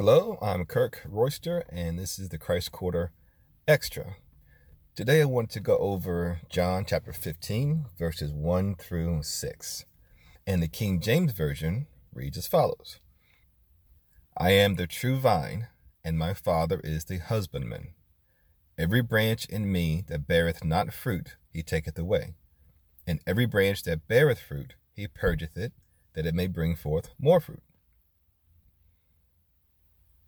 Hello, I'm Kirk Royster, and this is the Christ Quarter Extra. Today I want to go over John chapter 15, verses 1 through 6. And the King James Version reads as follows I am the true vine, and my Father is the husbandman. Every branch in me that beareth not fruit, he taketh away. And every branch that beareth fruit, he purgeth it, that it may bring forth more fruit.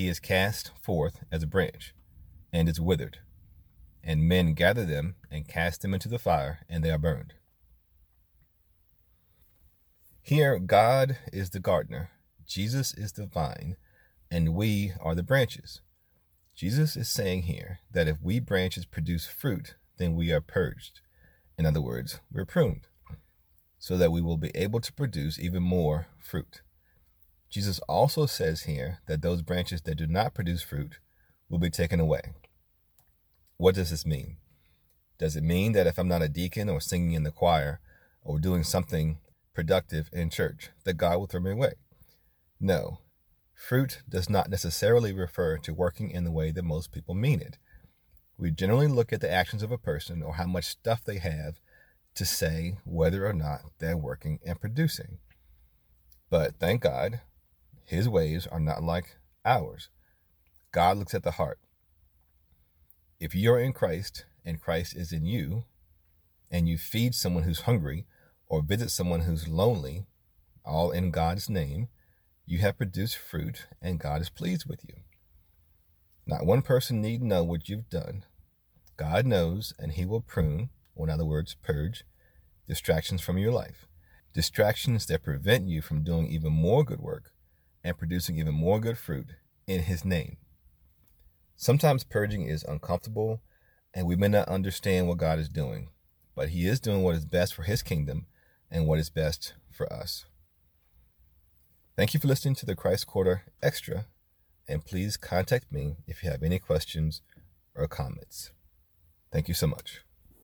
he is cast forth as a branch, and is withered. And men gather them and cast them into the fire, and they are burned. Here, God is the gardener, Jesus is the vine, and we are the branches. Jesus is saying here that if we branches produce fruit, then we are purged. In other words, we're pruned, so that we will be able to produce even more fruit. Jesus also says here that those branches that do not produce fruit will be taken away. What does this mean? Does it mean that if I'm not a deacon or singing in the choir or doing something productive in church, that God will throw me away? No. Fruit does not necessarily refer to working in the way that most people mean it. We generally look at the actions of a person or how much stuff they have to say whether or not they're working and producing. But thank God, his ways are not like ours. God looks at the heart. If you're in Christ and Christ is in you, and you feed someone who's hungry or visit someone who's lonely, all in God's name, you have produced fruit and God is pleased with you. Not one person need know what you've done. God knows and he will prune, or in other words, purge, distractions from your life. Distractions that prevent you from doing even more good work and producing even more good fruit in His name. Sometimes purging is uncomfortable and we may not understand what God is doing, but He is doing what is best for His kingdom and what is best for us. Thank you for listening to the Christ Quarter Extra, and please contact me if you have any questions or comments. Thank you so much.